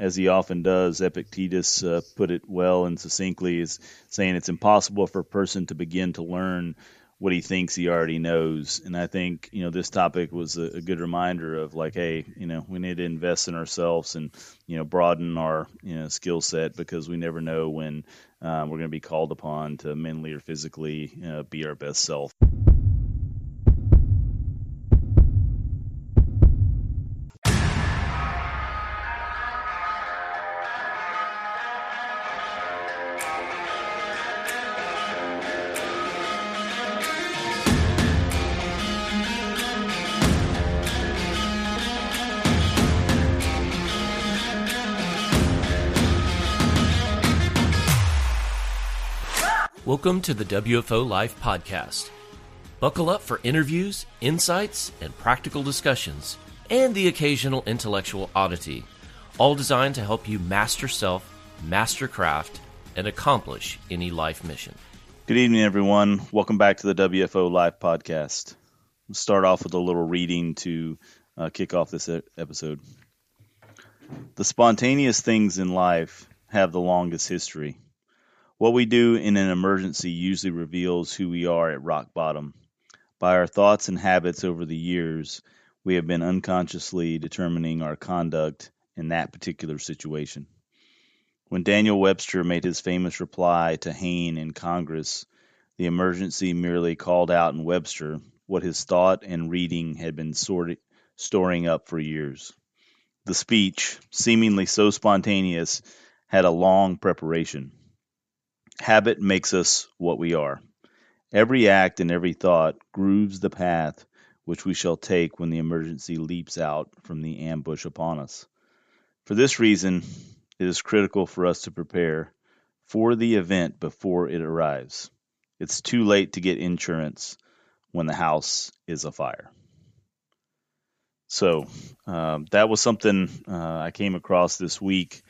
as he often does, Epictetus uh, put it well and succinctly, is saying it's impossible for a person to begin to learn what he thinks he already knows. And I think, you know, this topic was a, a, good reminder of like, hey, you know, we need to invest in ourselves and, you know, broaden our, you know, skill set because we never know when uh, we're going to be called upon to mentally or physically uh, be our best self. Welcome to the WFO Life Podcast. Buckle up for interviews, insights, and practical discussions, and the occasional intellectual oddity, all designed to help you master self, master craft, and accomplish any life mission. Good evening, everyone. Welcome back to the WFO Life Podcast. We'll start off with a little reading to uh, kick off this episode. The spontaneous things in life have the longest history. What we do in an emergency usually reveals who we are at rock bottom. By our thoughts and habits over the years, we have been unconsciously determining our conduct in that particular situation. When Daniel Webster made his famous reply to Hayne in Congress, the emergency merely called out in Webster what his thought and reading had been storing up for years. The speech, seemingly so spontaneous, had a long preparation. Habit makes us what we are. Every act and every thought grooves the path which we shall take when the emergency leaps out from the ambush upon us. For this reason, it is critical for us to prepare for the event before it arrives. It's too late to get insurance when the house is afire. So um, that was something uh, I came across this week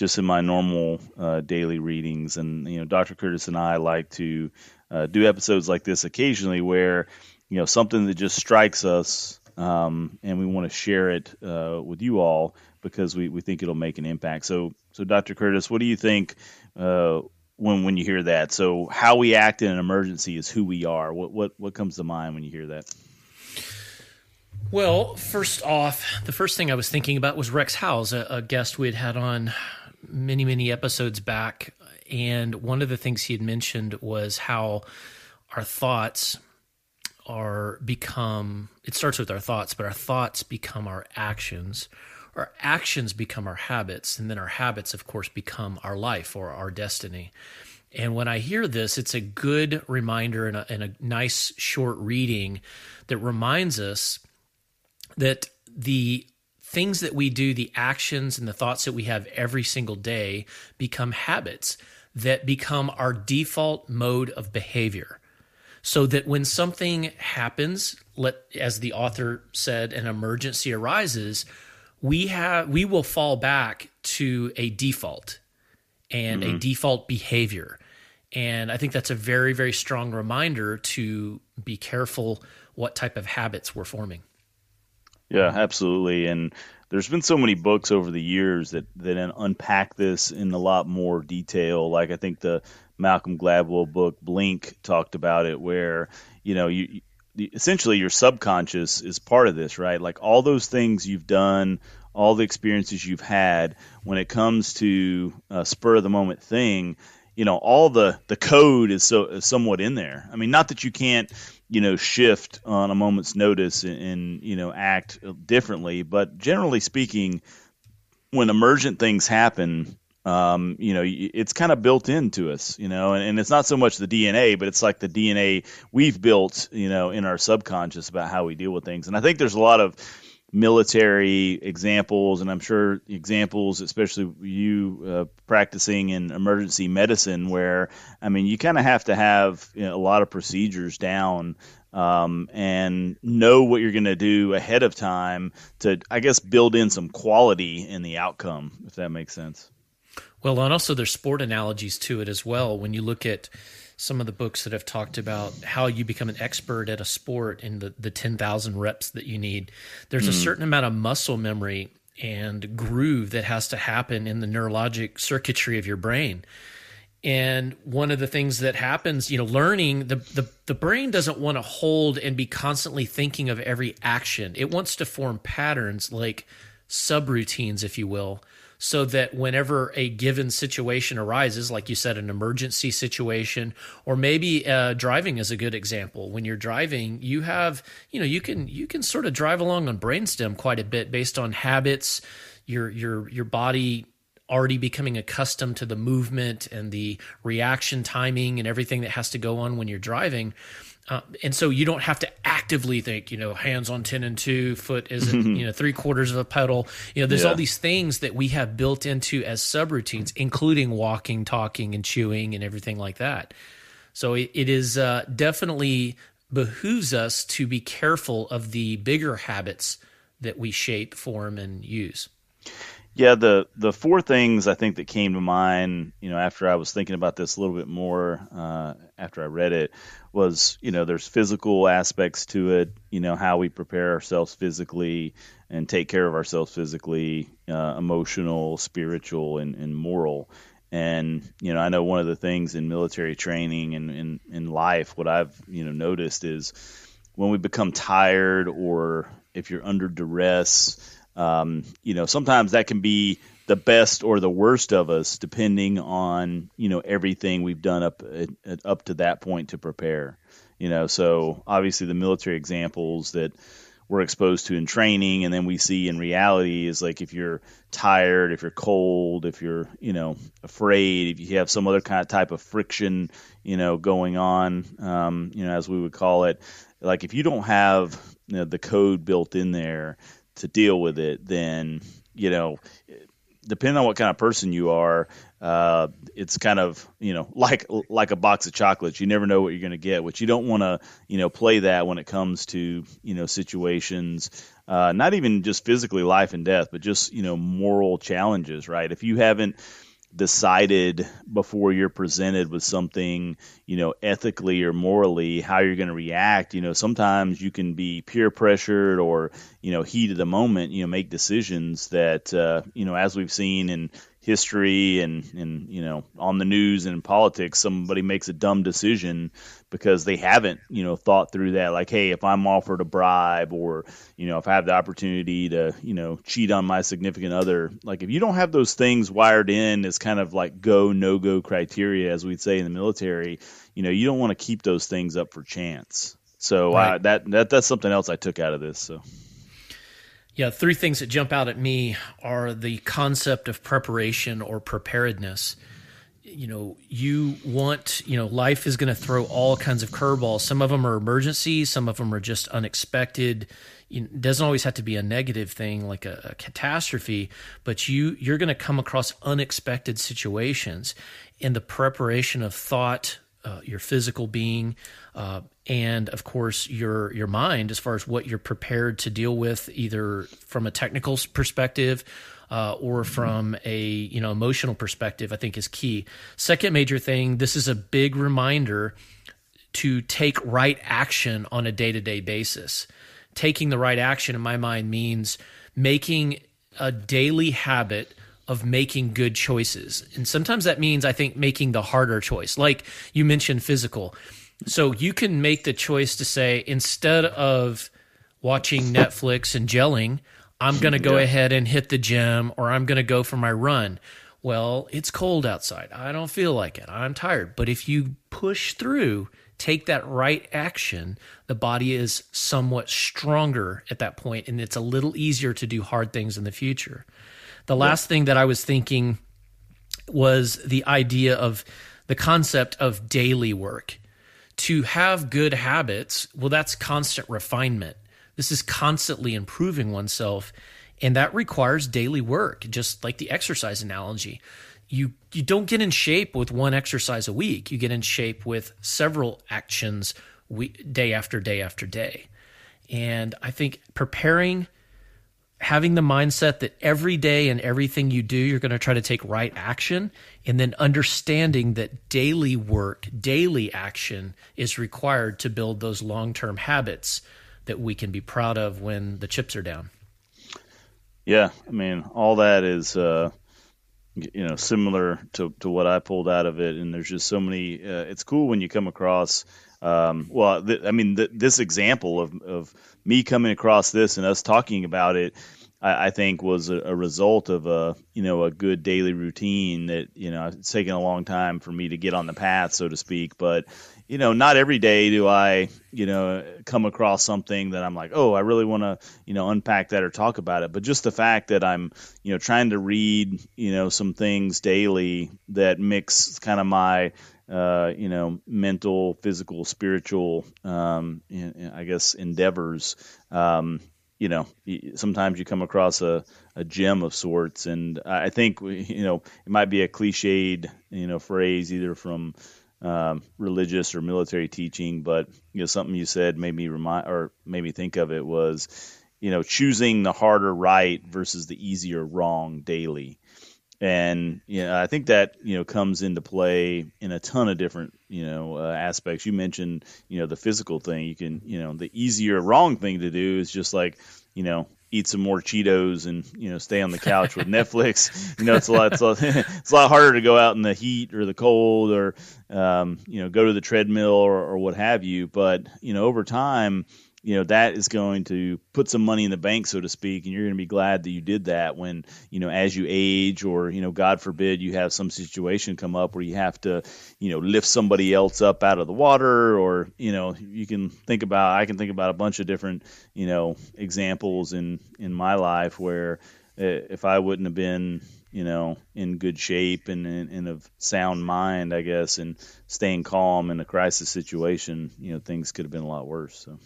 just in my normal uh, daily readings. And you know, Dr. Curtis and I like to uh, do episodes like this occasionally, where you know something that just strikes us, um, and we want to share it uh, with you all because we, we think it'll make an impact. So, so Dr. Curtis, what do you think? Uh, when, when you hear that, so how we act in an emergency is who we are. What what what comes to mind when you hear that? Well, first off, the first thing I was thinking about was Rex Howes, a, a guest we had had on many, many episodes back. And one of the things he had mentioned was how our thoughts are become, it starts with our thoughts, but our thoughts become our actions. Our actions become our habits. And then our habits, of course, become our life or our destiny. And when I hear this, it's a good reminder and a, and a nice short reading that reminds us that the things that we do, the actions and the thoughts that we have every single day become habits that become our default mode of behavior. So that when something happens, let as the author said, an emergency arises, we have we will fall back to a default and mm-hmm. a default behavior. And I think that's a very, very strong reminder to be careful what type of habits we're forming. Yeah, absolutely. And there's been so many books over the years that that unpack this in a lot more detail. Like I think the Malcolm Gladwell book Blink talked about it, where you know you essentially your subconscious is part of this, right? Like all those things you've done, all the experiences you've had, when it comes to a spur of the moment thing, you know, all the the code is so is somewhat in there. I mean, not that you can't you know shift on a moment's notice and, and, you know act differently but generally speaking when emergent things happen um, you know it's kind of built into us you know and, and, it's not so much the dna but it's like the dna we've built you know in our subconscious about how we deal with things and i think there's a lot of military examples, and I'm sure examples, especially you uh, practicing in emergency medicine, where I mean, you kind of have to have you know, a lot of procedures down um, and know what you're going to do ahead of time to, I guess, build in some quality in the outcome, if that makes sense. Well, and also there's sport analogies to it as well. When you look at some of the books that have talked about how you become an expert at a sport and the, the 10,000 reps that you need. There's mm. a certain amount of muscle memory and groove that has to happen in the neurologic circuitry of your brain. And one of the things that happens, you know, learning the the, the brain doesn't want to hold and be constantly thinking of every action. It wants to form patterns like subroutines, if you will, so that whenever a given situation arises, like you said, an emergency situation, or maybe uh, driving is a good example. When you're driving, you have, you know, you can you can sort of drive along on brainstem quite a bit based on habits, your your your body already becoming accustomed to the movement and the reaction timing and everything that has to go on when you're driving. Uh, and so you don't have to actively think, you know, hands on 10 and 2, foot isn't, you know, three quarters of a pedal. You know, there's yeah. all these things that we have built into as subroutines, including walking, talking, and chewing and everything like that. So it, it is uh, definitely behooves us to be careful of the bigger habits that we shape, form, and use. Yeah, the the four things I think that came to mind, you know, after I was thinking about this a little bit more uh, after I read it, was you know, there's physical aspects to it, you know, how we prepare ourselves physically and take care of ourselves physically, uh, emotional, spiritual, and, and moral. And you know, I know one of the things in military training and in, in life, what I've you know noticed is when we become tired or if you're under duress um, you know, sometimes that can be the best or the worst of us, depending on you know everything we've done up up to that point to prepare. You know, so obviously the military examples that we're exposed to in training and then we see in reality is like if you're tired if you're cold if you're you know afraid if you have some other kind of type of friction you know going on um, you know as we would call it like if you don't have you know, the code built in there to deal with it, then you know, depending on what kind of person you are, uh, it's kind of you know like like a box of chocolates. You never know what you're going to get, which you don't want to you know play that when it comes to you know situations. Uh, not even just physically life and death, but just you know moral challenges, right? If you haven't decided before you're presented with something, you know, ethically or morally, how you're going to react. You know, sometimes you can be peer pressured or, you know, heat of the moment, you know, make decisions that, uh, you know, as we've seen in history and, and, you know, on the news and in politics, somebody makes a dumb decision because they haven't, you know, thought through that. Like, hey, if I'm offered a bribe or, you know, if I have the opportunity to, you know, cheat on my significant other, like if you don't have those things wired in as kind of like go, no go criteria, as we'd say in the military, you know, you don't want to keep those things up for chance. So right. uh, that, that, that's something else I took out of this. So. Yeah, three things that jump out at me are the concept of preparation or preparedness you know you want you know life is going to throw all kinds of curveballs. Some of them are emergencies some of them are just unexpected. It doesn't always have to be a negative thing like a, a catastrophe but you you're going to come across unexpected situations in the preparation of thought uh, your physical being uh, and of course your your mind as far as what you're prepared to deal with either from a technical perspective uh, or from a you know emotional perspective, I think is key. Second major thing, this is a big reminder to take right action on a day to day basis. Taking the right action, in my mind, means making a daily habit of making good choices. And sometimes that means, I think, making the harder choice. Like you mentioned, physical. So you can make the choice to say, instead of watching Netflix and gelling, I'm going to go yeah. ahead and hit the gym or I'm going to go for my run. Well, it's cold outside. I don't feel like it. I'm tired. But if you push through, take that right action, the body is somewhat stronger at that point and it's a little easier to do hard things in the future. The yeah. last thing that I was thinking was the idea of the concept of daily work. To have good habits, well, that's constant refinement. This is constantly improving oneself, and that requires daily work, just like the exercise analogy. You you don't get in shape with one exercise a week. You get in shape with several actions week, day after day after day. And I think preparing having the mindset that every day and everything you do, you're going to try to take right action, and then understanding that daily work, daily action is required to build those long term habits that we can be proud of when the chips are down. Yeah, I mean, all that is, uh, you know, similar to, to what I pulled out of it. And there's just so many. Uh, it's cool when you come across. Um, well, th- I mean, th- this example of of me coming across this and us talking about it, I, I think was a, a, result of a you know a good daily routine that you know it's taken a long time for me to get on the path, so to speak. But you know, not every day do I, you know, come across something that I'm like, oh, I really want to, you know, unpack that or talk about it. But just the fact that I'm, you know, trying to read, you know, some things daily that mix kind of my, uh, you know, mental, physical, spiritual, um, I guess, endeavors. Um, you know, sometimes you come across a, a gem of sorts, and I think, you know, it might be a cliched, you know, phrase either from um, religious or military teaching, but you know something you said made me remind or made me think of it was you know choosing the harder right versus the easier wrong daily. And you know, I think that you know comes into play in a ton of different you know uh, aspects. You mentioned you know the physical thing. You can you know the easier wrong thing to do is just like you know eat some more Cheetos and you know stay on the couch with Netflix. You know, it's a lot it's a, it's a lot harder to go out in the heat or the cold or um, you know go to the treadmill or, or what have you. But you know, over time, you know that is going to put some money in the bank so to speak and you're going to be glad that you did that when you know as you age or you know god forbid you have some situation come up where you have to you know lift somebody else up out of the water or you know you can think about i can think about a bunch of different you know examples in in my life where uh, if i wouldn't have been you know in good shape and in of sound mind i guess and staying calm in a crisis situation you know things could have been a lot worse so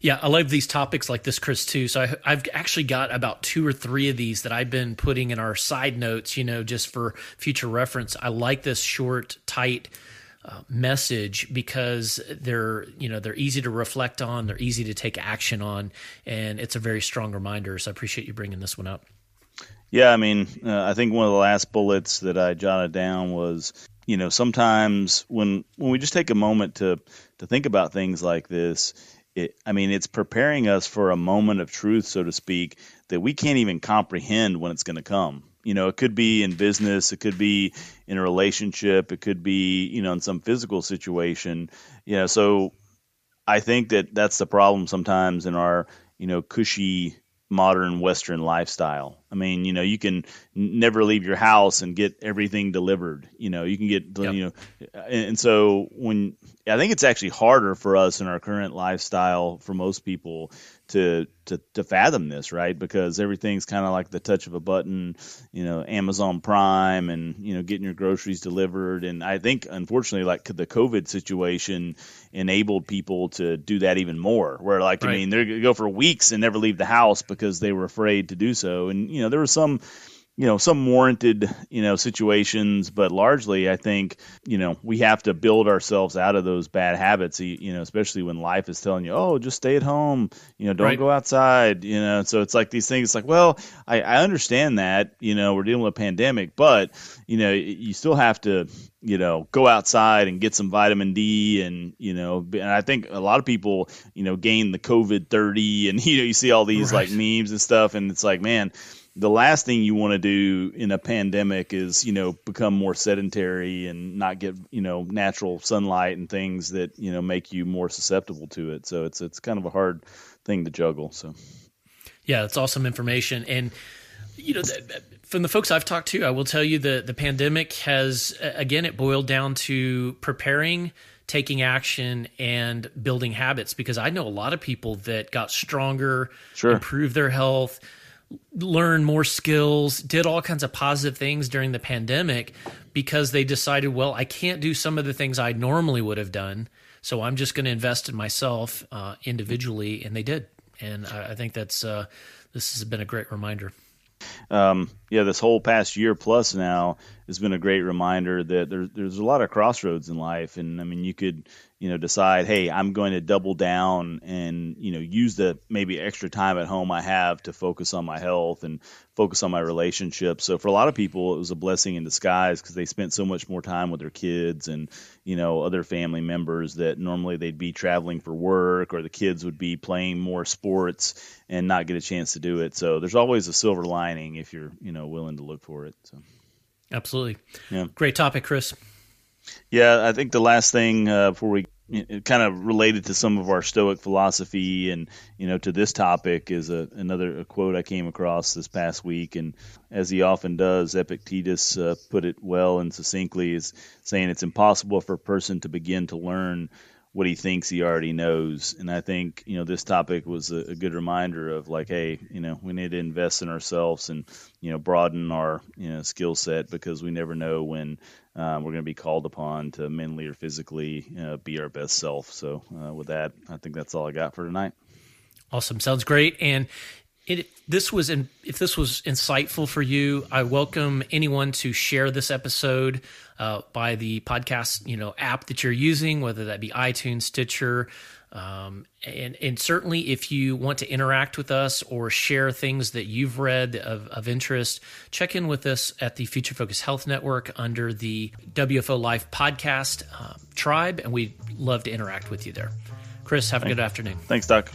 yeah, I love these topics like this, Chris, too. So I, have actually got about two or three of these that I've been putting in our side notes, you know, just for future reference. I like this short, tight uh, message because they're, you know, they're easy to reflect on, they're easy to take action on, and it's a very strong reminder. So I appreciate you bringing this one up. Yeah, I mean, uh, I think one of the last bullets that I jotted down was, you know, sometimes when when we just take a moment to to think about things like this, it, I mean, it's preparing us for a moment of truth, so to speak, that we can't even comprehend when it's going to come. You know, it could be in business, it could be in a relationship, it could be, you know, in some physical situation. You know, so I think that that's the problem sometimes in our, you know, cushy modern Western lifestyle. I mean, you know, you can never leave your house and get everything delivered. You know, you can get, yep. you know, and so when I think it's actually harder for us in our current lifestyle for most people to to to fathom this, right? Because everything's kind of like the touch of a button, you know, Amazon Prime and you know getting your groceries delivered. And I think unfortunately, like the COVID situation enabled people to do that even more. Where like right. I mean, they go for weeks and never leave the house because they were afraid to do so. And you know, there was some you know some warranted you know situations but largely i think you know we have to build ourselves out of those bad habits you know especially when life is telling you oh just stay at home you know don't right. go outside you know so it's like these things like well I, I understand that you know we're dealing with a pandemic but you know you still have to you know go outside and get some vitamin d and you know and i think a lot of people you know gain the covid 30 and you know you see all these right. like memes and stuff and it's like man the last thing you want to do in a pandemic is you know become more sedentary and not get you know natural sunlight and things that you know make you more susceptible to it. So it's it's kind of a hard thing to juggle so. Yeah it's awesome information. And you know from the folks I've talked to I will tell you that the pandemic has again it boiled down to preparing taking action and building habits because I know a lot of people that got stronger, sure. improved their health, learn more skills, did all kinds of positive things during the pandemic because they decided, well, I can't do some of the things I normally would have done. So I'm just going to invest in myself uh, individually. And they did. And I, I think that's, uh, this has been a great reminder. Um, yeah, this whole past year plus now has been a great reminder that there's there's a lot of crossroads in life, and I mean, you could you know, decide, hey, I'm going to double down and, you know, use the maybe extra time at home I have to focus on my health and focus on my relationships. So for a lot of people, it was a blessing in disguise because they spent so much more time with their kids and, you know, other family members that normally they'd be traveling for work or the kids would be playing more sports and not get a chance to do it. So there's always a silver lining if you're, you know, willing to look for it. So. Absolutely. Yeah. Great topic, Chris. Yeah, I think the last thing uh, before we kind of related to some of our Stoic philosophy and you know to this topic is a, another a quote I came across this past week, and as he often does, Epictetus uh, put it well and succinctly, is saying it's impossible for a person to begin to learn what he thinks he already knows. And I think, you know, this topic was a, a, good reminder of like, hey, you know, we need to invest in ourselves and, you know, broaden our, you know, skill set because we never know when um, we're going to be called upon to mentally or physically uh, be our best self. So uh, with that, I think that's all I got for tonight. Awesome. Sounds great. And it, this was in, if this was insightful for you, I welcome anyone to share this episode uh, by the podcast you know app that you're using, whether that be iTunes, Stitcher, um, and and certainly if you want to interact with us or share things that you've read of, of interest, check in with us at the Future Focus Health Network under the WFO Life Podcast uh, tribe, and we'd love to interact with you there. Chris, have a good afternoon. Thanks, Doc.